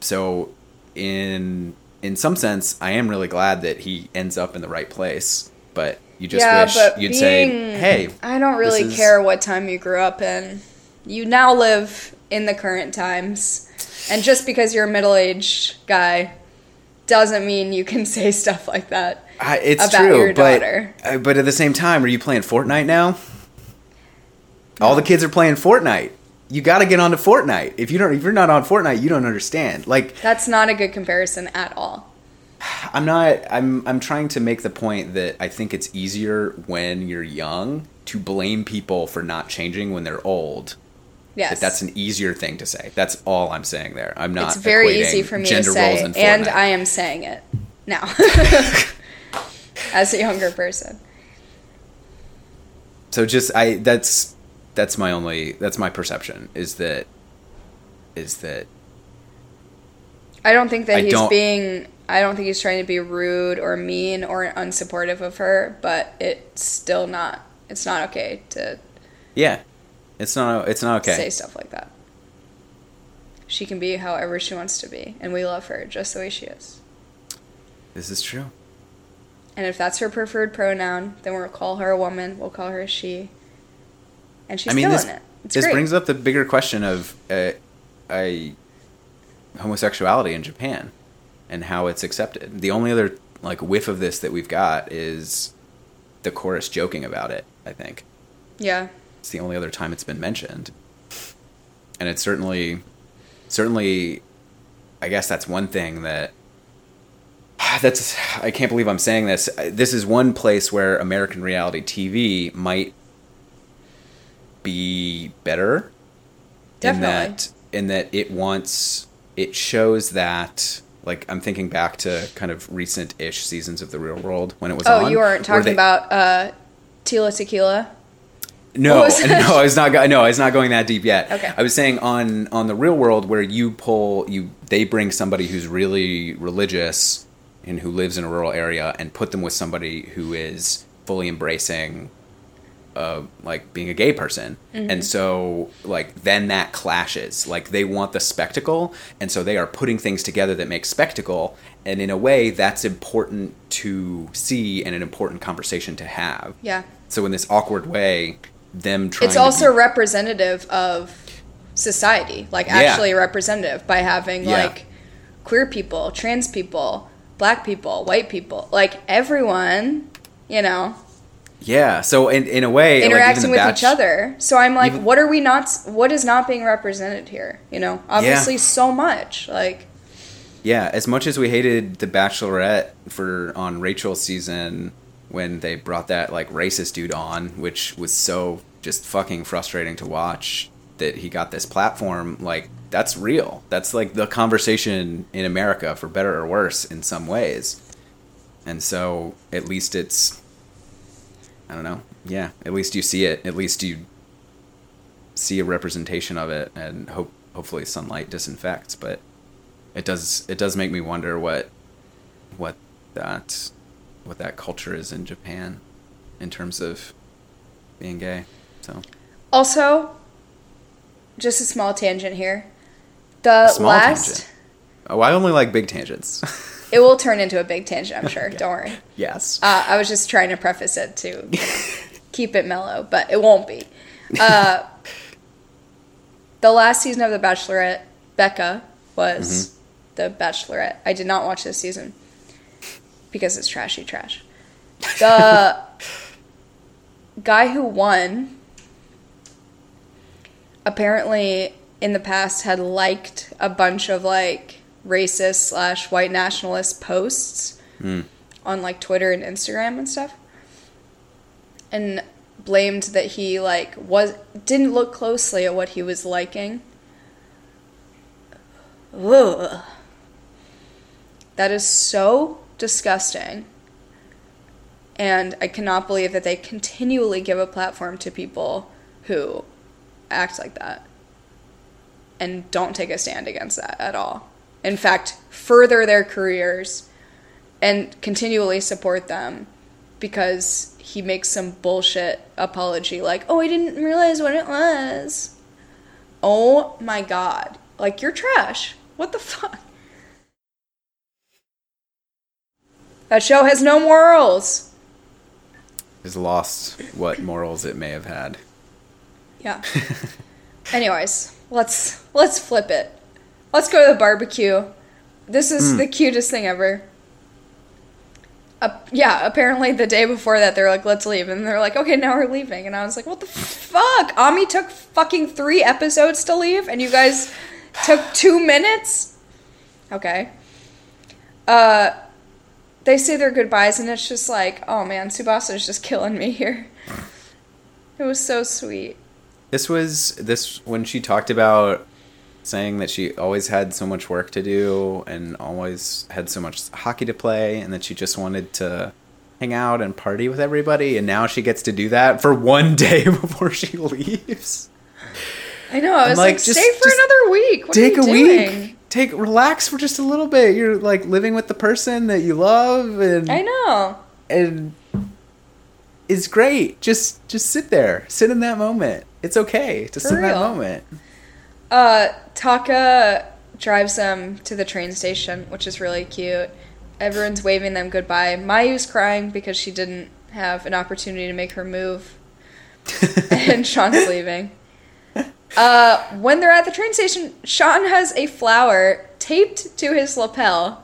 S2: So, in in some sense, I am really glad that he ends up in the right place, but you just
S1: yeah,
S2: wish you'd
S1: being,
S2: say, "Hey,
S1: I don't really
S2: is-
S1: care what time you grew up in. You now live in the current times, and just because you're a middle-aged guy doesn't mean you can (laughs) say stuff like that.
S2: I, it's
S1: about
S2: true,
S1: your
S2: but
S1: daughter.
S2: uh, but at the same time, are you playing Fortnite now? All the kids are playing Fortnite. You got to get onto Fortnite. If you don't, if you're not on Fortnite, you don't understand. Like
S1: That's not a good comparison at all.
S2: I'm not. I'm I'm trying to make the point that I think it's easier when you're young to blame people for not changing when they're old.
S1: Yes,
S2: That that's an easier thing to say. That's all I'm saying there. I'm not.
S1: it's very easy for me to say,
S2: roles in
S1: and I am saying it now (laughs) as a younger person.
S2: so just I that's that's my only that's my perception is that is that
S1: I don't think that
S2: I
S1: he's being. I don't think he's trying to be rude or mean or unsupportive of her, but it's still not. It's not okay to
S2: yeah, it's not it's not okay.
S1: To say stuff like that. She can be however she wants to be, and we love her just the way she is.
S2: This is true.
S1: And if that's her preferred pronoun, then we'll call her a woman. We'll call her a she. And she's
S2: I mean,
S1: still
S2: this
S1: it. It's
S2: this
S1: great.
S2: brings up the bigger question of uh, I homosexuality in Japan and how it's accepted. The only other like whiff of this that we've got is the chorus joking about it. I think
S1: yeah.
S2: it's the only other time it's been mentioned, and it's certainly certainly I guess that's one thing that (sighs) that's I can't believe I'm saying this. This is one place where American reality TV might be better in
S1: Definitely.
S2: that in that it wants it shows that like I'm thinking back to kind of recent-ish seasons of the Real World when it was
S1: Oh,
S2: on.
S1: you weren't talking
S2: they-
S1: about uh, Tila Tequila?
S2: no,
S1: What was that?
S2: no, I was not. No, I was not going that deep yet.
S1: Okay.
S2: I was saying on on the real world where you pull you, they bring somebody who's really religious and who lives in a rural area and put them with somebody who is fully embracing uh, like being a gay person and so like then that clashes like they want the spectacle and so they are putting things together that make spectacle and in a way that's important to see and an important conversation to have
S1: Yeah.
S2: so in this awkward way them trying
S1: It's also
S2: be-
S1: representative of society, like
S2: Yeah.
S1: actually representative by having
S2: Yeah.
S1: like queer people, trans people, black people, white people, like everyone, you know,
S2: yeah so in, in a way
S1: interacting
S2: the
S1: with
S2: Batch-
S1: each other. So I'm like,
S2: even-
S1: what are we not? What is not being represented here? You know, obviously so much. Like,
S2: Yeah, as much as we hated the Bachelorette for on Rachel's season when they brought that like racist dude on, which was so just fucking frustrating to watch that he got this platform, like that's real. That's like the conversation in America for better or worse in some ways. And so at least it's I don't know. Yeah, at least you see it. At least you see a representation of it and hope hopefully sunlight disinfects, but it does it does make me wonder what what that what that culture is in Japan in terms of being gay. So
S1: also, just a small tangent here. The
S2: Small
S1: last,
S2: tangent. oh, I only like big tangents. (laughs)
S1: it will turn into a big tangent. I'm sure. (laughs) Don't worry.
S2: yes.
S1: Uh, I was just trying to preface it to (laughs) keep it mellow, but it won't be. Uh, (laughs) the last season of The Bachelorette, Becca was the Bachelorette. I did not watch this season because it's trashy trash. The guy who won apparently in the past had liked a bunch of like racist slash white nationalist posts hmm. on like Twitter and Instagram and stuff, and blamed that he like was didn't look closely at what he was liking. Ugh. That is so disgusting. And I cannot believe that they continually give a platform to people who act like that and don't take a stand against that at all. In fact, further their careers and continually support them because he makes some bullshit apology like, "Oh, I didn't realize what it was." Oh my god. Like you're trash. What the fuck? That show has no morals.
S2: Has lost what morals it may have had.
S1: Yeah. Anyways, let's let's flip it. Let's go to the barbecue. This is the cutest thing ever. Uh, yeah, apparently the day before that they're like, let's leave, and they're like, okay, now we're leaving, and I was like, what the fuck? Ami took fucking three episodes to leave, and you guys took two minutes. Okay. Uh, they say their goodbyes, and it's just like, oh man, Tsubasa is just killing me here. It was so sweet.
S2: This was this when she talked about saying that she always had so much work to do and always had so much hockey to play and that she just wanted to hang out and party with everybody and now she gets to do that for one (laughs) day (laughs) before she leaves.
S1: I know. I was like,
S2: like, just-
S1: stay for
S2: just
S1: another week. What
S2: Take a
S1: doing?
S2: week. Take relax for just a little bit. You're like living with the person that you love and
S1: I know.
S2: and it's great. Just just sit there. Sit in that moment. It's okay to sit in that moment.
S1: Uh, Taka drives them to the train station, which is really cute. Everyone's waving them goodbye. Mayu's crying because she didn't have an opportunity to make her move, (laughs) and Sean's leaving. Uh, when they're at the train station, Sean has a flower taped to his lapel,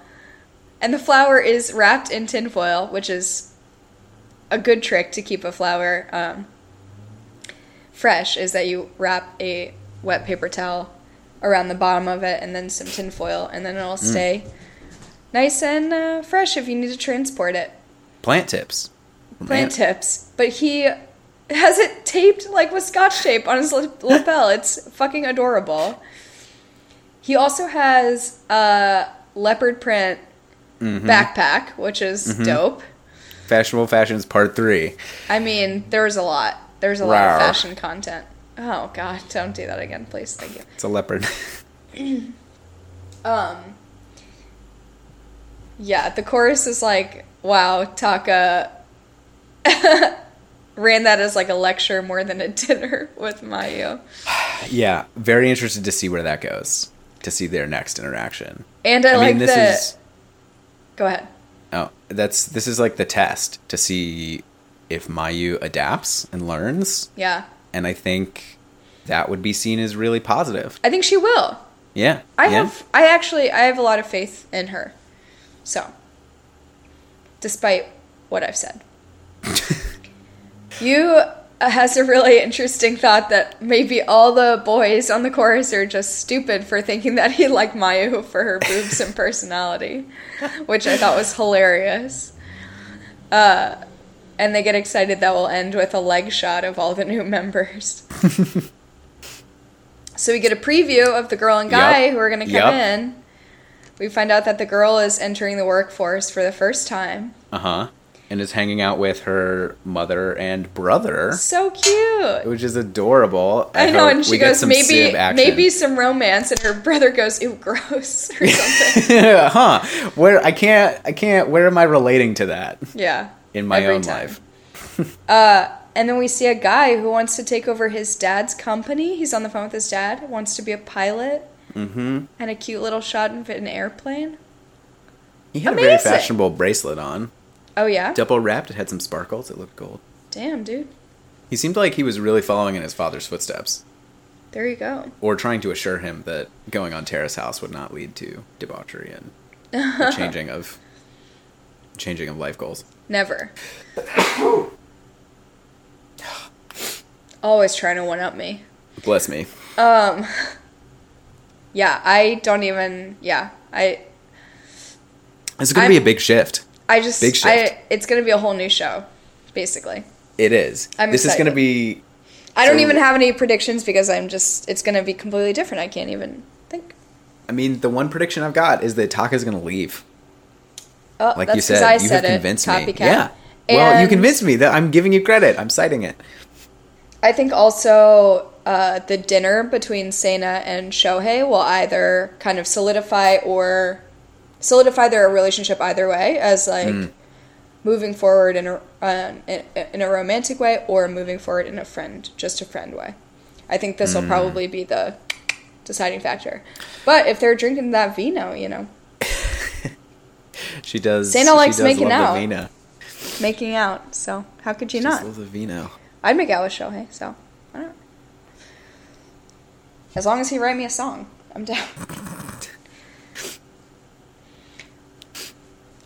S1: and the flower is wrapped in tinfoil, which is a good trick to keep a flower um, fresh. Is that you wrap a wet paper towel around the bottom of it, and then some tinfoil, and then it'll stay nice and uh, fresh if you need to transport it
S2: Plant tips.
S1: plant
S2: Ant.
S1: tips, but he has it taped like with scotch tape on his (laughs) lapel. It's fucking adorable. He also has a leopard print
S2: Mm-hmm.
S1: backpack, which is dope.
S2: Fashionable Fashions Part 3.
S1: I mean, there's a lot. There's a lot of fashion content. Oh god, don't do that again, please. Thank you.
S2: It's a leopard. (laughs)
S1: Um Yeah, the chorus is like, wow, Taka (laughs) ran that as like a lecture more than a dinner (laughs) with Mayu. (sighs)
S2: Yeah, very interested to see where that goes. To see their next interaction.
S1: And I, like
S2: this
S1: the.
S2: is
S1: Go ahead.
S2: oh, that's this is like the test to see if Mayu adapts and learns,
S1: Yeah.
S2: And I think that would be seen as really positive.
S1: I think she will.
S2: Yeah,
S1: I
S2: yeah.
S1: have I actually I have a lot of faith in her. So despite what I've said. (laughs) you has a really interesting thought that maybe all the boys on the chorus are just stupid for thinking that he liked Mayu for her boobs and (laughs) personality, which I thought was hilarious. Uh, and they get excited that will end with a leg shot of all the new members. (laughs) so we get a preview of the girl and guy
S2: Yep.
S1: who are going to come
S2: Yep.
S1: in. We find out that the girl is entering the workforce for the first time.
S2: Uh huh. And is hanging out with her mother and brother,
S1: So cute.
S2: which is adorable.
S1: I know, and she goes, maybe, maybe some romance, and her brother goes, "Ew, gross" or (laughs) something.
S2: huh? Where I can't, I can't. Where am I relating to that
S1: yeah,
S2: in my
S1: every
S2: own
S1: time.
S2: life? (laughs)
S1: And then we see a guy who wants to take over his dad's company. He's on the phone with his dad. Wants to be a pilot. Mm-hmm. And a cute little shot of an airplane.
S2: He had a very fashionable bracelet on,
S1: Oh yeah.
S2: double wrapped. It had some sparkles. It looked gold.
S1: Damn, dude.
S2: He seemed like he was really following in his father's footsteps,
S1: There you go.
S2: or trying to assure him that going on Terrace House would not lead to debauchery and (laughs) changing of changing of life goals.
S1: Never. Always trying to one up me.
S2: Bless me.
S1: Um. Yeah, I don't even. Yeah, I.
S2: This is going to be a
S1: I'm-
S2: big shift.
S1: I just.
S2: Big shift.
S1: I. It's gonna be a whole new show, basically.
S2: It is.
S1: I'm
S2: this is going to be.
S1: I don't
S2: So-
S1: even have any predictions because I'm just. It's gonna be completely different. I can't even think.
S2: I mean, the one prediction I've got is that Taka's going to leave.
S1: Oh,
S2: Like you said,
S1: I
S2: you
S1: said
S2: have
S1: it.
S2: convinced me.
S1: Copycat.
S2: Yeah. Well, you convinced me that I'm giving you credit. I'm citing it.
S1: I think also uh, the dinner between Seina and Shohei will either kind of solidify or solidify their relationship either way as like
S2: Hmm.
S1: moving forward in a uh, in, a romantic way or moving forward in a friend just a friend way. I think this will
S2: Hmm.
S1: probably be the deciding factor. But if they're drinking that vino, you know,
S2: She does.
S1: Santa likes
S2: does
S1: making out.
S2: Vino.
S1: making out. So how could you
S2: She
S1: not?
S2: loves vino.
S1: I'd make out with Shohei, so I don't know. As long as he write me a song, I'm down. (laughs)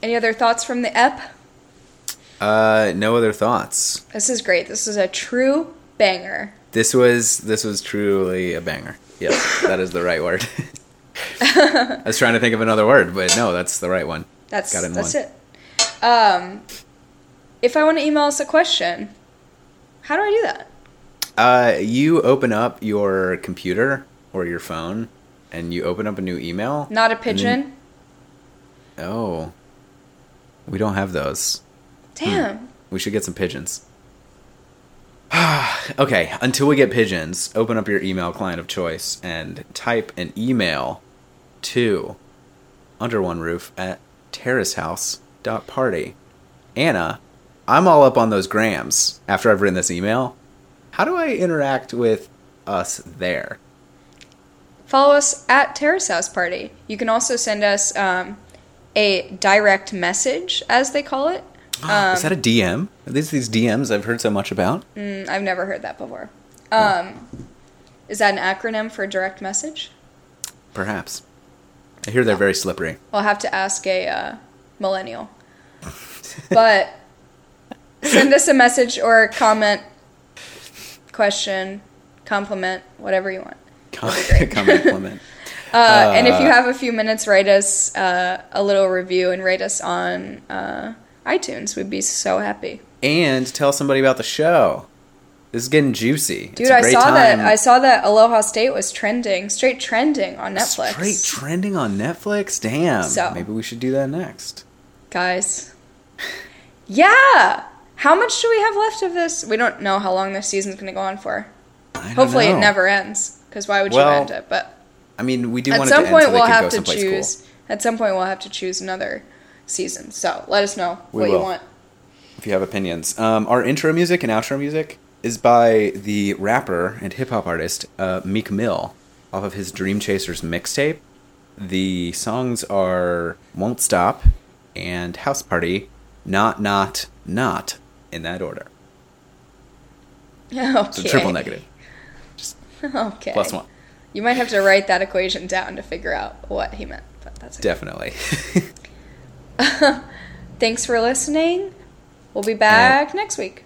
S1: Any other thoughts from the ep?
S2: Uh, no other thoughts.
S1: This is great. This is a true banger.
S2: This was this was truly a banger. Yes, (laughs) that is the right word. (laughs) I was trying to think of another word, but no, that's the right one.
S1: That's
S2: Got it
S1: that's
S2: one.
S1: it. Um, if I want to email us a question, how do I do that?
S2: Uh, you open up your computer or your phone, and you open up a new email.
S1: Not a
S2: and then-
S1: pigeon.
S2: Oh, we don't have those.
S1: Damn.
S2: We should get some pigeons. (sighs) okay, until we get pigeons, open up your email client of choice and type an email to under one roof at terracehouse.party. Anna, I'm all up on those grams after I've written this email. How do I interact with us there?
S1: Follow us at Terrace House Party. You can also send us um, a direct message, as they call it. Um, (gasps)
S2: Is that a DM? Are these these DMs I've heard so much about?
S1: Mm, I've never heard that before. Um, is that an acronym for direct message?
S2: Perhaps. I hear they're very slippery.
S1: I'll have to ask a uh, millennial. But send us a message or a comment, question, compliment, whatever you want. (laughs)
S2: Comment, comment. (laughs)
S1: Uh, and if you have a few minutes, write us uh, a little review and rate us on uh, iTunes. We'd be so happy.
S2: and tell somebody about the show. This is getting juicy.
S1: Dude,
S2: it's a
S1: I saw
S2: time.
S1: that. I saw that Aloha State was trending, straight trending on Netflix.
S2: Straight trending on Netflix. Damn.
S1: So-
S2: Maybe we should do that next.
S1: Guys. Yeah! How much do we have left of this? We don't know how long this season's going to go on for. Hopefully
S2: know.
S1: it never ends, because why would
S2: Well,
S1: you end it? But
S2: I mean, we do
S1: at
S2: want
S1: some point
S2: so
S1: we'll have to choose. At some point we'll have to choose another season. So let us know
S2: We
S1: what you want.
S2: if you have opinions. Um, our intro music and outro music is by the rapper and hip hop artist uh, Meek Mill off of his Dreamchasers mixtape. The songs are Won't Stop and House Party, Not, Not, Not in that order. (laughs)
S1: Okay.
S2: So triple negative,
S1: Okay.
S2: plus one.
S1: You might have to write that equation down to figure out what he meant, but that's okay.
S2: Definitely. (laughs)
S1: Thanks for listening. We'll be back next week.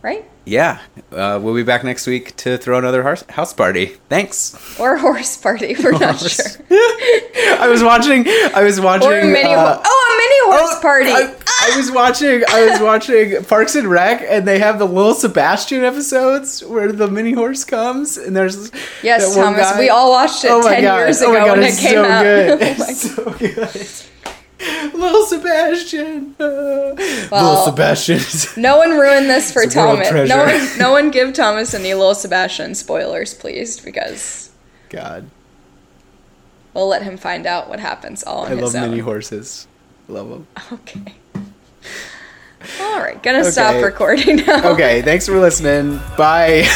S1: Right?
S2: Yeah, uh, we'll be back next week to throw another house house party. Thanks.
S1: Or a horse party. (laughs) We're not sure. (laughs)
S2: I was watching. I was watching.
S1: Or a mini.
S2: uh,
S1: oh, a mini horse
S2: Oh,
S1: party.
S2: I, I was watching. I was (laughs) watching Parks and Rec, and they have the Little Sebastian episodes where the mini horse comes, and there's
S1: Yes, Thomas,
S2: guy-
S1: we all watched it 10 years
S2: Oh my
S1: ago
S2: God,
S1: when it came
S2: so
S1: out.
S2: Good.
S1: Oh my
S2: It's so good. (laughs) Little Sebastian. Uh, (laughs) Little Sebastian. (laughs)
S1: no one ruin this for
S2: It's a world
S1: Thomas. No one, no one give Thomas any little Sebastian spoilers, please, because
S2: God,
S1: we'll let him find out what happens all on
S2: I
S1: his
S2: love
S1: own.
S2: mini horses. Love them.
S1: Okay. All right, gonna stop recording now.
S2: Okay, thanks for listening. Bye.